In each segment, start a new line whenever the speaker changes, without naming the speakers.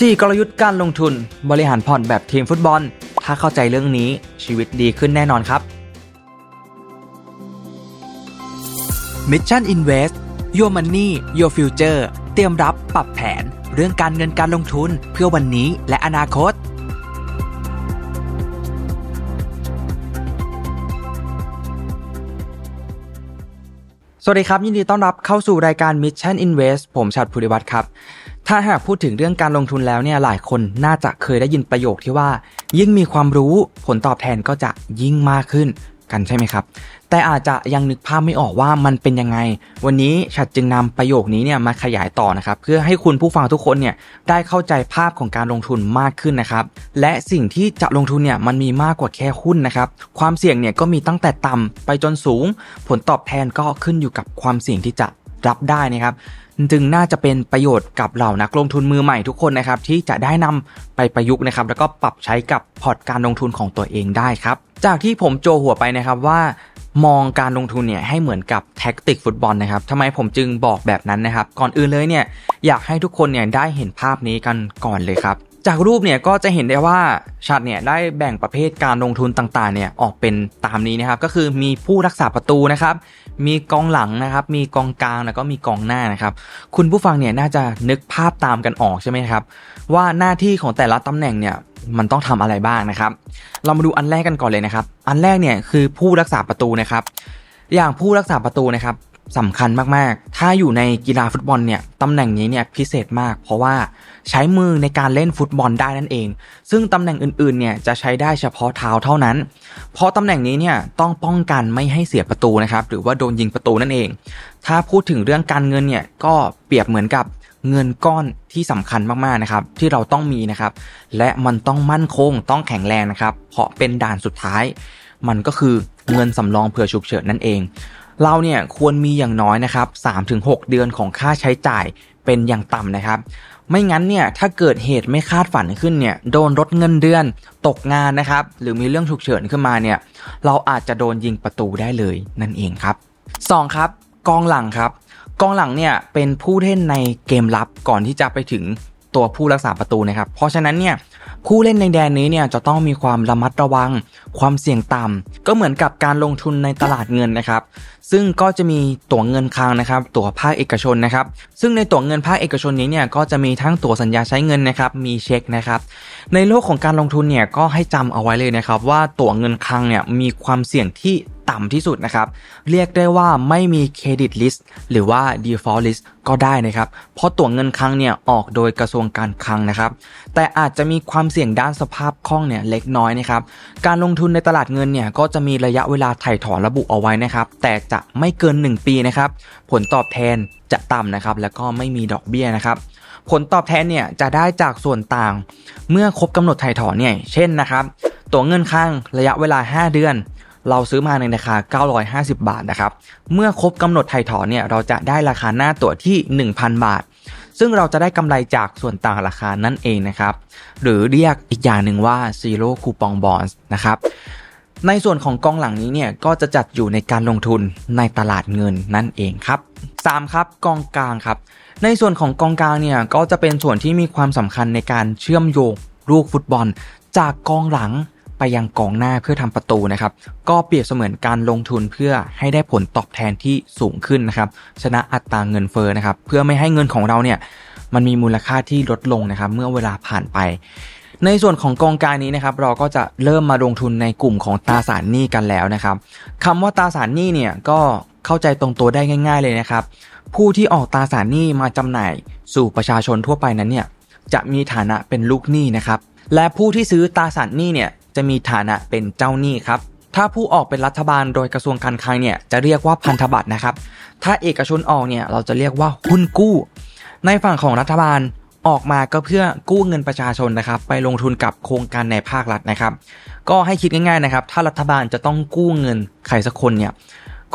4 กลยุทธ์การลงทุน บริหารพอร์ตแบบทีมฟุตบอล ถ้าเข้าใจเรื่องนี้ชีวิตดีขึ้นแน่นอนครับ Mission Invest Your Money Your Future เตรียมรับปรับแผน เรื่องการเงินการลงทุนเพื่อวันนี้และอนาคต สวัสดีครับ ยินดีต้อนรับเข้าสู่รายการ Mission Invest ผมชัดภูริวัตรครับ ถ้าหากพูดถึงเรื่องการลงทุนแล้วเนี่ยหลายคนน่าจะเคยได้ยินประโยคที่ว่า ยิ่งมีความรู้ผลตอบแทนก็จะยิ่งมากขึ้นกันใช่ไหมครับ แต่อาจจะยังนึกภาพไม่ออกว่ามันเป็นยังไง วันนี้ฉัดจึงนำประโยคนี้เนี่ยมาขยายต่อนะครับ เพื่อให้คุณผู้ฟังทุกคนเนี่ยได้เข้าใจภาพของการลงทุนมากขึ้นนะครับ และสิ่งที่จะลงทุนเนี่ยมันมีมากกว่าแค่หุ้นนะครับ ความเสี่ยงเนี่ยก็มีตั้งแต่ต่ำไปจนสูง ผลตอบแทนก็ขึ้นอยู่กับความเสี่ยงที่จะรับได้นะครับ จึงน่าจะเป็นประโยชน์กับเหล่านักลงทุนมือใหม่ทุกคนนะครับ ที่จะได้นำไปประยุกต์นะครับ แล้วก็ปรับใช้กับพอร์ตการลงทุนของตัวเองได้ครับ จากที่ผมโจหัวไปนะครับว่ามองการลงทุนเนี่ยให้เหมือนกับแท็กติกฟุตบอลนะครับทำไมผมจึงบอกแบบนั้นนะครับ ก่อนอื่นเลยเนี่ยอยากให้ทุกคนเนี่ยได้เห็นภาพนี้กันก่อนเลยครับ จากรูปเนี่ยก็จะเห็นได้ว่าชัดเนี่ยได้แบ่งประเภทการลงทุนต่างๆเนี่ยออกเป็นตามนี้นะครับ ก็คือมีผู้รักษาประตูนะครับ มีกองหลังนะครับ มีกองกลางแล้วก็มีกองหน้านะครับ คุณผู้ฟังเนี่ยน่าจะนึกภาพตามกันออกใช่ไหมครับ ว่าหน้าที่ของแต่ละตำแหน่งเนี่ยมันต้องทำอะไรบ้างนะครับ เรามาดูอันแรกกันก่อนเลยนะครับ อันแรกเนี่ยคือผู้รักษาประตูนะครับ อย่างผู้รักษาประตูนะครับ สำคัญมากๆ ถ้าอยู่ในกีฬาฟุตบอลเนี่ยตำแหน่งนี้เนี่ยพิเศษมาก เพราะว่าใช้มือในการเล่นฟุตบอลได้นั่นเอง ซึ่งตำแหน่งอื่นๆเนี่ยจะใช้ได้เฉพาะเท้าเท่านั้น เพราะตำแหน่งนี้เนี่ยต้องป้องกันไม่ให้เสียประตูนะครับหรือว่าโดนยิงประตูนั่นเอง ถ้าพูดถึงเรื่องการเงินเนี่ยก็เปรียบเหมือนกับเงินก้อนที่สำคัญมากๆนะครับที่เราต้องมีนะครับและมันต้องมั่นคงต้องแข็งแรงนะครับเพราะเป็นด่านสุดท้าย มันก็คือเงินสำรองเผื่อฉุกเฉินนั่นเอง เราเนี่ยควรมีอย่างน้อยนะครับ 3-6 เดือนของค่าใช้จ่ายเป็นอย่างต่ำนะครับ ไม่งั้นเนี่ยถ้าเกิดเหตุไม่คาดฝันขึ้นเนี่ยโดนลดเงินเดือนตกงานนะครับ หรือมีเรื่องฉุกเฉินขึ้นมาเนี่ยเราอาจจะโดนยิงประตูได้เลยนั่นเองครับ 2 ครับกองหลังครับ กองหลังเนี่ยเป็นผู้เล่นในเกมรับก่อนที่จะไปถึงตัวผู้รักษาประตูนะครับ เพราะฉะนั้นเนี่ย ผู้เล่นในแดนนี้เนี่ยจะต้องมีความระมัดระวัง ความเสี่ยงต่ำก็เหมือนกับการลงทุนในตลาดเงินนะครับ ซึ่งก็จะมีตั๋วเงินคลังนะครับ ตั๋วภาคเอกชนนะครับ ซึ่งในตั๋วเงินภาคเอกชนนี้เนี่ยก็จะมีทั้งตั๋วสัญญาใช้เงินนะครับ มีเช็คนะครับ ในโลกของการลงทุนเนี่ยก็ให้จำเอาไว้เลยนะครับ ว่าตั๋วเงินคลังเนี่ยมีความเสี่ยงที่ ต่ำที่สุดนะครับ เรียกได้ว่าไม่มี credit risk หรือว่า default risk ก็ได้นะครับ เพราะตั๋วเงินคลังเนี่ยออกโดยกระทรวงการคลังนะครับ แต่อาจจะมีความเสี่ยงด้านสภาพคล่องเนี่ยเล็กน้อยนะครับ การลงทุนในตลาดเงินเนี่ยก็จะมีระยะเวลาถ่ายถอนระบุเอาไว้นะครับ แต่จะไม่เกิน 1 ปีนะครับ ผลตอบแทนจะต่ำนะครับ แล้วก็ไม่มีดอกเบี้ยนะครับผลตอบแทนเนี่ยจะได้จากส่วนต่าง เมื่อครบกำหนดถ่ายถอนเนี่ย เช่นนะครับ ตั๋วเงินคลังระยะเวลา 5 เดือน เราซื้อมาในราคา 950 บาทนะครับ เมื่อครบกำหนดไถ่ถอนเนี่ยเราจะได้ราคาหน้าตั๋วที่ 1,000 บาท ซึ่งเราจะได้กำไรจากส่วนต่างราคานั่นเองนะครับ หรือเรียกอีกอย่างหนึ่งว่า Zero Coupon Bonds นะครับในส่วนของกองหลังนี้เนี่ยก็จะจัดอยู่ในการลงทุนในตลาดเงินนั่นเองครับ 3. ครับกองกลางครับ ในส่วนของกองกลางเนี่ยก็จะเป็นส่วนที่มีความสำคัญในการเชื่อมโยงลูกฟุตบอล จากกองหลัง ไปยังกองหน้าเพื่อทำประตูนะครับ ก็เปรียบเสมือนการลงทุนเพื่อให้ได้ผลตอบแทนที่สูงขึ้นนะครับ ชนะอัตราเงินเฟ้อนะครับ เพื่อไม่ให้เงินของเราเนี่ยมันมีมูลค่าที่ลดลงนะครับ เมื่อเวลาผ่านไป ในส่วนของกองกลางนี้นะครับ เราก็จะเริ่มมาลงทุนในกลุ่มของตราสารหนี้กันแล้วนะครับคำว่าตราสารหนี้เนี่ยก็เข้าใจตรงตัวได้ง่าย ๆเลยนะครับ ผู้ที่ออกตราสารหนี้มาจำหน่ายสู่ประชาชนทั่วไปนั้นเนี่ยจะมีฐานะเป็นลูกหนี้นะครับ และผู้ที่ซื้อตราสารหนี้เนี่ย จะมีฐานะเป็นเจ้าหนี้ครับถ้าผู้ออกเป็นรัฐบาลโดยกระทรวงการคลังเนี่ยจะเรียกว่าพันธบัตรนะครับ ถ้าเอกชนออกเนี่ยเราจะเรียกว่าหุ้นกู้ ในฝั่งของรัฐบาลออกมาก็เพื่อกู้เงินประชาชนนะครับ ไปลงทุนกับโครงการในภาครัฐนะครับ ก็ให้คิดง่ายๆนะครับ ถ้ารัฐบาลจะต้องกู้เงินใครสักคนเนี่ย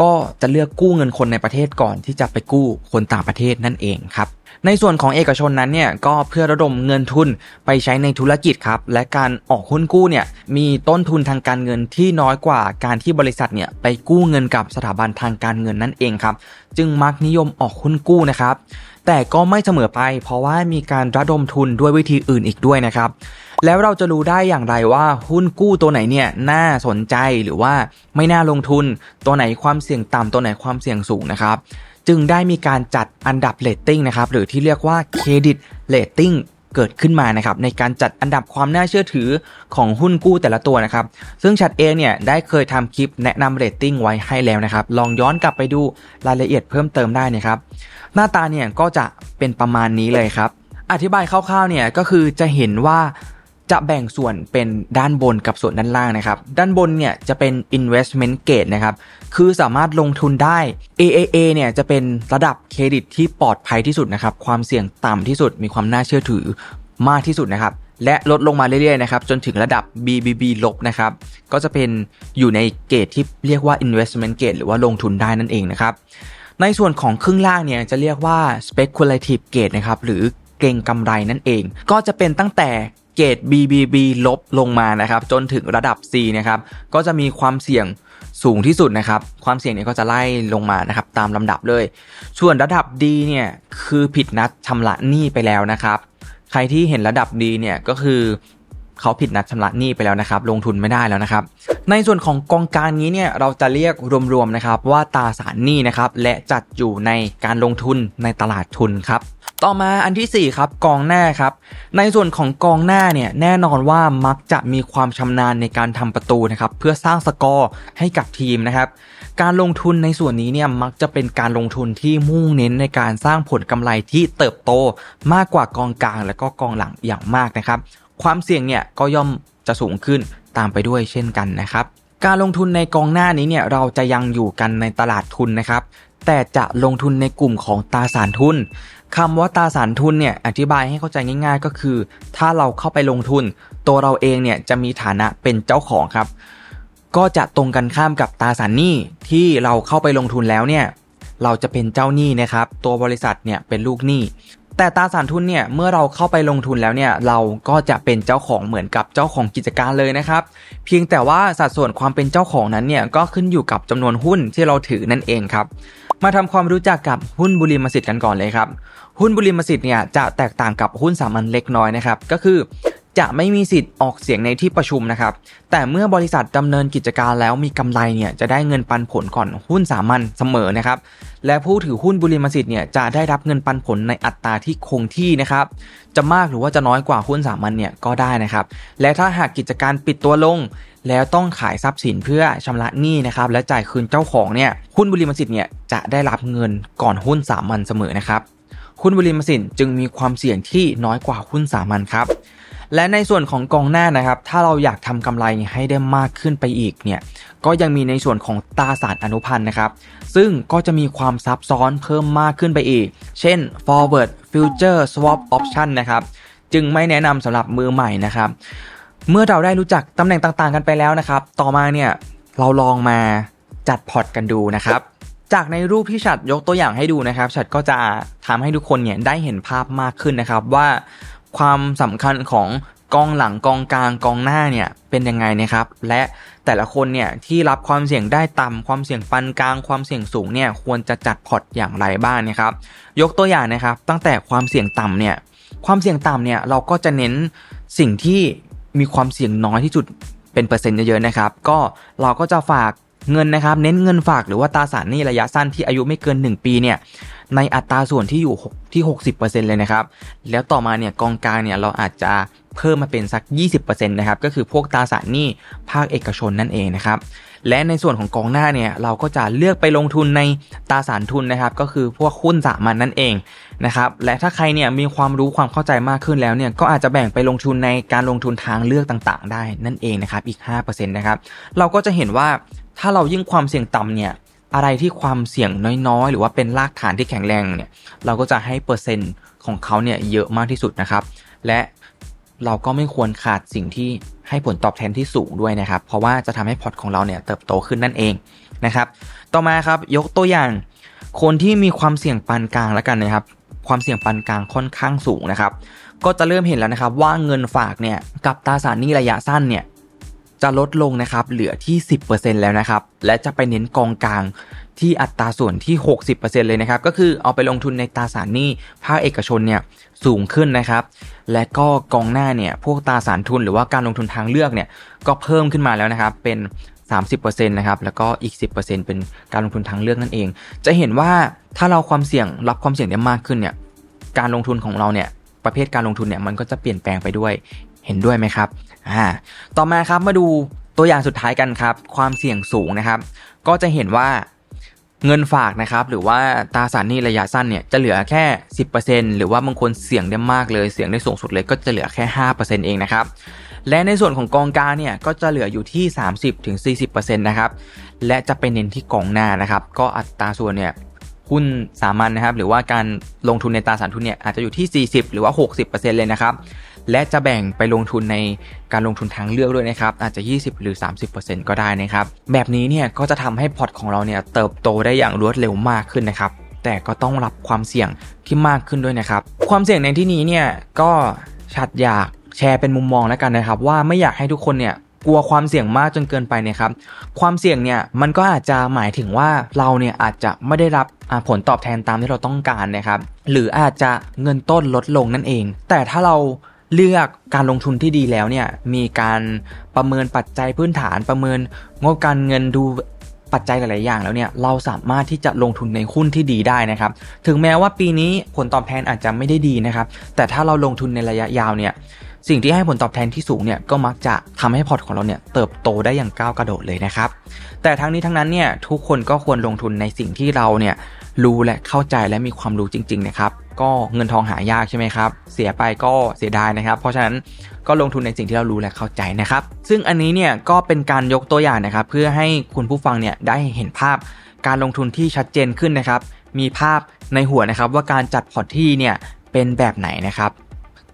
ก็จะเลือกกู้เงินคนในประเทศก่อนที่จะไปกู้คนต่างประเทศนั่นเองครับ ในส่วนของเอกชนนั้นเนี่ยก็เพื่อระดมเงินทุนไปใช้ในธุรกิจครับ และการออกหุ้นกู้เนี่ยมีต้นทุนทางการเงินที่น้อยกว่าการที่บริษัทเนี่ยไปกู้เงินกับสถาบันทางการเงินนั่นเองครับ จึงมักนิยมออกหุ้นกู้นะครับ แต่ก็ไม่เสมอไป เพราะว่ามีการระดมทุนด้วยวิธีอื่นอีกด้วยนะครับ แล้วเราจะรู้ได้อย่างไรว่าหุ้นกู้ตัวไหนเนี่ยน่าสนใจหรือว่าไม่น่าลงทุน ตัวไหนความเสี่ยงต่ำตัวไหนความเสี่ยงสูงนะครับ จึงได้มีการจัดอันดับเลตติ้งนะครับหรือที่เรียกว่า credit rating เกิดขึ้นมานะครับในการจัดอันดับความน่าเชื่อถือของหุ้นกู้แต่ละตัวนะครับซึ่งชัดเองเนี่ยได้เคยทำคลิปแนะนำเรตติ้งไว้ให้แล้วนะครับลองย้อนกลับไปดูรายละเอียดเพิ่มเติมได้นะครับหน้าตาเนี่ยก็จะเป็นประมาณนี้เลยครับอธิบายคร่าวๆเนี่ยก็คือจะเห็นว่า จะแบ่งส่วนเป็นด้านบนกับส่วนด้านล่างนะครับ ด้านบนเนี่ยจะเป็น investment grade นะครับ คือสามารถลงทุนได้ AAA เนี่ยจะเป็นระดับเครดิตที่ปลอดภัยที่สุดนะครับ ความเสี่ยงต่ำที่สุด มีความน่าเชื่อถือมากที่สุดนะครับ และลดลงมาเรื่อยๆนะครับ จนถึงระดับ BBB ลบนะครับ ก็จะเป็นอยู่ในเกรดที่เรียกว่า investment grade หรือว่าลงทุนได้นั่นเองนะครับ ในส่วนของครึ่งล่างเนี่ยจะเรียกว่า speculative grade นะครับ หรือเก่งกำไรนั่นเอง ก็จะเป็นตั้งแต่ เกรด BBB ลบลงมานะครับ จนถึงระดับ C นะครับ ก็จะมีความเสี่ยงสูงที่สุดนะครับ ความเสี่ยงเนี่ยก็จะไล่ลงมานะครับ ตามลำดับเลย ส่วนระดับ D เนี่ยคือผิดนัดชำระหนี้ไปแล้วนะครับ ใครที่เห็นระดับ D เนี่ยก็คือ เขาผิดนัดชำระหนี้ไปแล้วนะครับ ลงทุนไม่ได้แล้วนะครับ ในส่วนของกองกลางนี้เนี่ยเราจะเรียกรวมๆนะครับว่าตราสารหนี้นะครับและจัดอยู่ในการลงทุนในตลาดทุนครับต่อมาอันที่ 4 ครับกองหน้าครับ ในส่วนของกองหน้าเนี่ยแน่นอนว่ามักจะมีความชำนาญในการทำประตูนะครับเพื่อสร้างสกอร์ให้กับทีมนะครับ การลงทุนในส่วนนี้เนี่ยมักจะเป็นการลงทุนที่มุ่งเน้นในการสร้างผลกำไรที่เติบโตมากกว่ากองกลางและก็กองหลังอย่างมากนะครับ ความเสี่ยงเนี่ยก็ย่อมจะสูงขึ้นตามไปด้วยเช่นกันนะครับ การลงทุนในกองหน้านี้เนี่ยเราจะยังอยู่กันในตลาดทุนนะครับ แต่จะลงทุนในกลุ่มของตราสารทุนคำว่าตราสารทุนเนี่ยอธิบายให้เข้าใจง่าย ๆ ก็คือ ถ้าเราเข้าไปลงทุน ตัวเราเองเนี่ยจะมีฐานะเป็นเจ้าของครับ ก็จะตรงกันข้ามกับตราสารหนี้ที่เราเข้าไปลงทุนแล้วเนี่ยเราจะเป็นเจ้าหนี้นะครับ ตัวบริษัทเนี่ยเป็นลูกหนี้ แต่ตราสารทุนเนี่ยเมื่อเราเข้าไปลงทุนแล้วเนี่ยเราก็จะเป็นเจ้าของเหมือนกับเจ้าของกิจการเลยนะครับ เพียงแต่ว่าสัดส่วนความเป็นเจ้าของนั้นเนี่ยก็ขึ้นอยู่กับจำนวนหุ้นที่เราถือนั่นเองครับมาทำความรู้จักกับหุ้นบุริมสิทธิ์กันก่อนเลยครับหุ้นบุริมสิทธิ์เนี่ยจะแตกต่างกับหุ้นสามัญเล็กน้อยนะครับก็คือ จะไม่มีสิทธิ์ออกเสียงในที่ประชุมนะครับ แต่เมื่อบริษัทดำเนินกิจการแล้วมีกำไรเนี่ยจะได้เงินปันผลก่อนหุ้นสามัญเสมอนะครับ และผู้ถือหุ้นบุริมสิทธิ์เนี่ยจะได้รับเงินปันผลในอัตราที่คงที่นะครับ จะมากหรือว่าจะน้อยกว่าหุ้นสามัญเนี่ยก็ได้นะครับ และถ้าหากกิจการปิดตัวลง แล้วต้องขายทรัพย์สินเพื่อชำระหนี้นะครับ และจ่ายคืนเจ้าของเนี่ยหุ้นบุริมสิทธิ์เนี่ยจะได้รับเงินก่อนหุ้นสามัญเสมอนะครับหุ้นบุริมสิทธิ์จึงมีความเสี่ยงที่น้อยกว่าหุ้นสามัญครับ และในส่วนของกองหน้านะครับ ถ้าเราอยากทำกำไรให้ได้มากขึ้นไปอีกเนี่ย ก็ยังมีในส่วนของตราสารอนุพันธ์นะครับ ซึ่งก็จะมีความซับซ้อนเพิ่มมากขึ้นไปอีก เช่น forward future swap option นะครับ จึงไม่แนะนำสำหรับมือใหม่นะครับ เมื่อเราได้รู้จักตำแหน่งต่างๆ กันไปแล้วนะครับ ต่อมาเนี่ยเราลองมาจัดพอร์ตกันดูนะครับจากในรูปที่ฉัดยกตัวอย่างให้ดูนะครับฉัดก็จะทำให้ทุกคนเนี่ยได้เห็นภาพมากขึ้นนะครับว่า ความสำคัญของกองหลังกองกลางกองหน้าเนี่ยเป็นยังไงนะครับ และแต่ละคนเนี่ยที่รับความเสี่ยงได้ต่ำความเสี่ยงปานกลางความเสี่ยงสูงเนี่ยควรจะจัดพอร์ตอย่างไรบ้างนะครับ ยกตัวอย่างนะครับ ตั้งแต่ความเสี่ยงต่ำเนี่ยความเสี่ยงต่ำเนี่ยเราก็จะเน้นสิ่งที่มีความเสี่ยงน้อยที่สุดเป็นเปอร์เซ็นต์เยอะๆนะครับ ก็เราก็จะฝาก เงินนะครับเน้นเงินฝากหรือว่าตราสารหนี้ระยะสั้นที่อายุไม่เกิน 1 ปีเนี่ยในอัตราส่วนที่อยู่ที่ 60%เลยนะครับ แล้วต่อมาเนี่ยกองกลางเนี่ยเราอาจจะเพิ่มมาเป็นสัก 20%นะครับ ก็คือพวกตราสารหนี้ภาคเอกชนนั่นเองนะครับ และในส่วนของกองหน้าเนี่ยเราก็จะเลือกไปลงทุนในตราสารทุนนะครับ ก็คือพวกหุ้นสามัญนนั่นเองนะครับ และถ้าใครเนี่ยมีความรู้ความเข้าใจมากขึ้นแล้วเนี่ยก็อาจจะแบ่งไปลงทุนในการลงทุนทางเลือกต่างๆ ได้นั่นเองนะครับ อีก 5%นะครับ เราก็จะเห็นว่า ถ้าเรายิ่งความเสี่ยงต่ำเนี่ยอะไรที่ความเสี่ยงน้อยๆ หรือว่าเป็นรากฐานที่แข็งแรงเนี่ยเราก็จะให้เปอร์เซ็นต์ของเขาเนี่ยเยอะมากที่สุดนะครับ และเราก็ไม่ควรขาดสิ่งที่ให้ผลตอบแทนที่สูงด้วยนะครับ เพราะว่าจะทำให้พอร์ตของเราเนี่ยเติบโตขึ้นนั่นเองนะครับ ต่อมาครับยกตัวอย่าง คนที่มีความเสี่ยงปานกลางแล้วกันนะครับ ความเสี่ยงปานกลางค่อนข้างสูงนะครับ ก็จะเริ่มเห็นแล้วนะครับ ว่าเงินฝากเนี่ยกับตราสารหนี้ระยะสั้นเนี่ย จะลดลงนะครับเหลือที่ 10%แล้วนะครับ และจะไปเน้นกองกลางที่อัตราส่วนที่ 60%เลยนะครับ ก็คือเอาไปลงทุนในตราสารหนี้ภาคเอกชนเนี่ยสูงขึ้นนะครับ และก็กองหน้าเนี่ยพวกตราสารทุนหรือว่าการลงทุนทางเลือกเนี่ยก็เพิ่มขึ้นมาแล้วนะครับเป็น 30%นะครับแล้วก็อีก 10%เป็นการลงทุนทางเลือกนั่นเอง จะเห็นว่าถ้าเราความเสี่ยงรับความเสี่ยงได้มากขึ้นเนี่ยการลงทุนของเราเนี่ยประเภทการลงทุนเนี่ยมันก็จะเปลี่ยนแปลงไปด้วยเห็นด้วยไหมครับ อ่าต่อมาครับมาดูตัวอย่างสุดท้ายกันครับ ความเสี่ยงสูงนะครับ ก็จะเห็นว่าเงินฝากนะครับ หรือว่าตราสารหนี้ระยะสั้นเนี่ยจะเหลือแค่ 10%หรือว่าบางคนเสี่ยงได้มากเลยเสี่ยงได้สูงสุดเลยก็จะเหลือแค่5%เองนะครับและในส่วนของกองกลางเนี่ยก็จะเหลืออยู่ที่ 30-40%นะครับและจะเป็นเน้นที่กองหน้านะครับ ก็อัตราส่วนเนี่ยหุ้นสามัญนนะครับ หรือว่าการลงทุนในตราสารทุนเนี่ยอาจจะอยู่ที่ 40 หรือว่า 60%เลยนะครับ และจะแบ่งไปลงทุนในการลงทุนทางเลือกด้วยนะครับ อาจจะ 20 หรือ 30%ก็ได้นะครับ แบบนี้เนี่ยก็จะทำให้พอร์ตของเราเนี่ยเติบโตได้อย่างรวดเร็วมากขึ้นนะครับ แต่ก็ต้องรับความเสี่ยงที่มากขึ้นด้วยนะครับ ความเสี่ยงในที่นี้เนี่ยก็ชัดอยากแชร์เป็นมุมมองแล้วกันนะครับ ว่าไม่อยากให้ทุกคนเนี่ยกลัวความเสี่ยงมากจนเกินไปนี่ยครับ ความเสี่ยงเนี่ยมันก็อาจจะหมายถึงว่าเราเนี่ยอาจจะไม่ได้รับผลตอบแทนตามที่เราต้องการนะครับ หรืออาจจะเงินต้นลดลงนั่นเอง แต่ถ้าเรา เลือกการลงทุนที่ดีแล้วเนี่ยมีการประเมินปัจจัยพื้นฐานประเมินงบการเงินดูปัจจัยหลาย ๆ อย่างแล้วเนี่ยเราสามารถที่จะลงทุนในหุ้นที่ดีได้นะครับ ถึงแม้ว่าปีนี้ผลตอบแทนอาจจะไม่ได้ดีนะครับ แต่ถ้าเราลงทุนในระยะยาวเนี่ยสิ่งที่ให้ผลตอบแทนที่สูงเนี่ยก็มักจะทำให้พอร์ตของเราเนี่ยเติบโตได้อย่างก้าวกระโดดเลยนะครับ แต่ทั้งนี้ทั้งนั้นเนี่ยทุกคนก็ควรลงทุนในสิ่งที่เราเนี่ย รู้และเข้าใจและมีความรู้จริงๆนะครับก็เงินทองหายากใช่ไหมครับ เสียไปก็เสียดายนะครับ เพราะฉะนั้นก็ลงทุนในสิ่งที่เรารู้และเข้าใจนะครับ ซึ่งอันนี้เนี่ยก็เป็นการยกตัวอย่างนะครับ เพื่อให้คุณผู้ฟังเนี่ยได้เห็นภาพการลงทุนที่ชัดเจนขึ้นนะครับ มีภาพในหัวนะครับว่าการจัดพอร์ตที่เนี่ยเป็นแบบไหนนะครับ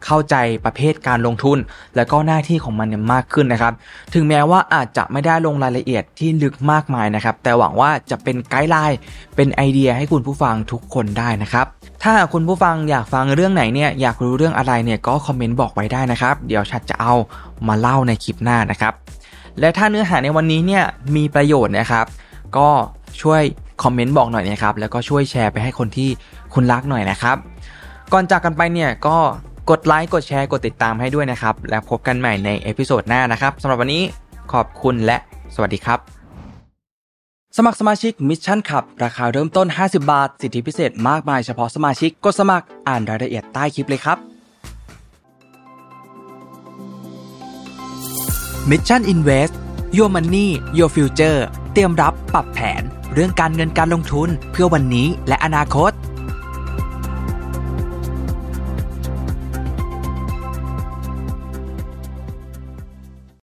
เข้าใจประเภทการลงทุน และก็หน้าที่ของมันเนี่ยมากขึ้นนะครับ ถึงแม้ว่าอาจจะไม่ได้ลงรายละเอียดที่ลึกมากมายนะครับ แต่หวังว่าจะเป็นไกด์ไลน์ เป็นไอเดียให้คุณผู้ฟังทุกคนได้นะครับ ถ้าคุณผู้ฟังอยากฟังเรื่องไหนเนี่ย อยากรู้เรื่องอะไรเนี่ยก็คอมเมนต์บอกไว้ได้นะครับ เดี๋ยวชัดจะเอามาเล่าในคลิปหน้านะครับ และถ้าเนื้อหาในวันนี้เนี่ยมีประโยชน์นะครับ ก็ช่วยคอมเมนต์บอกหน่อยนะครับ แล้วก็ช่วยแชร์ไปให้คนที่คุณรักหน่อยนะครับ ก่อนจากกันไปเนี่ยก็ กดไลค์กดแชร์กดติดตามให้ด้วยนะครับ แล้วพบกันใหม่ใน episode หน้านะครับสำหรับวันนี้ขอบคุณและสวัสดีครับ สมัครสมาชิก Mission Club ราคาเริ่มต้น 50 บาท สิทธิพิเศษมากมายเฉพาะสมาชิกกดสมัครอ่านรายละเอียดใต้คลิปเลยครับ Mission Invest Your Money Your Future เตรียมรับปรับแผน เรื่องการเงินการลงทุนเพื่อวันนี้และอนาคต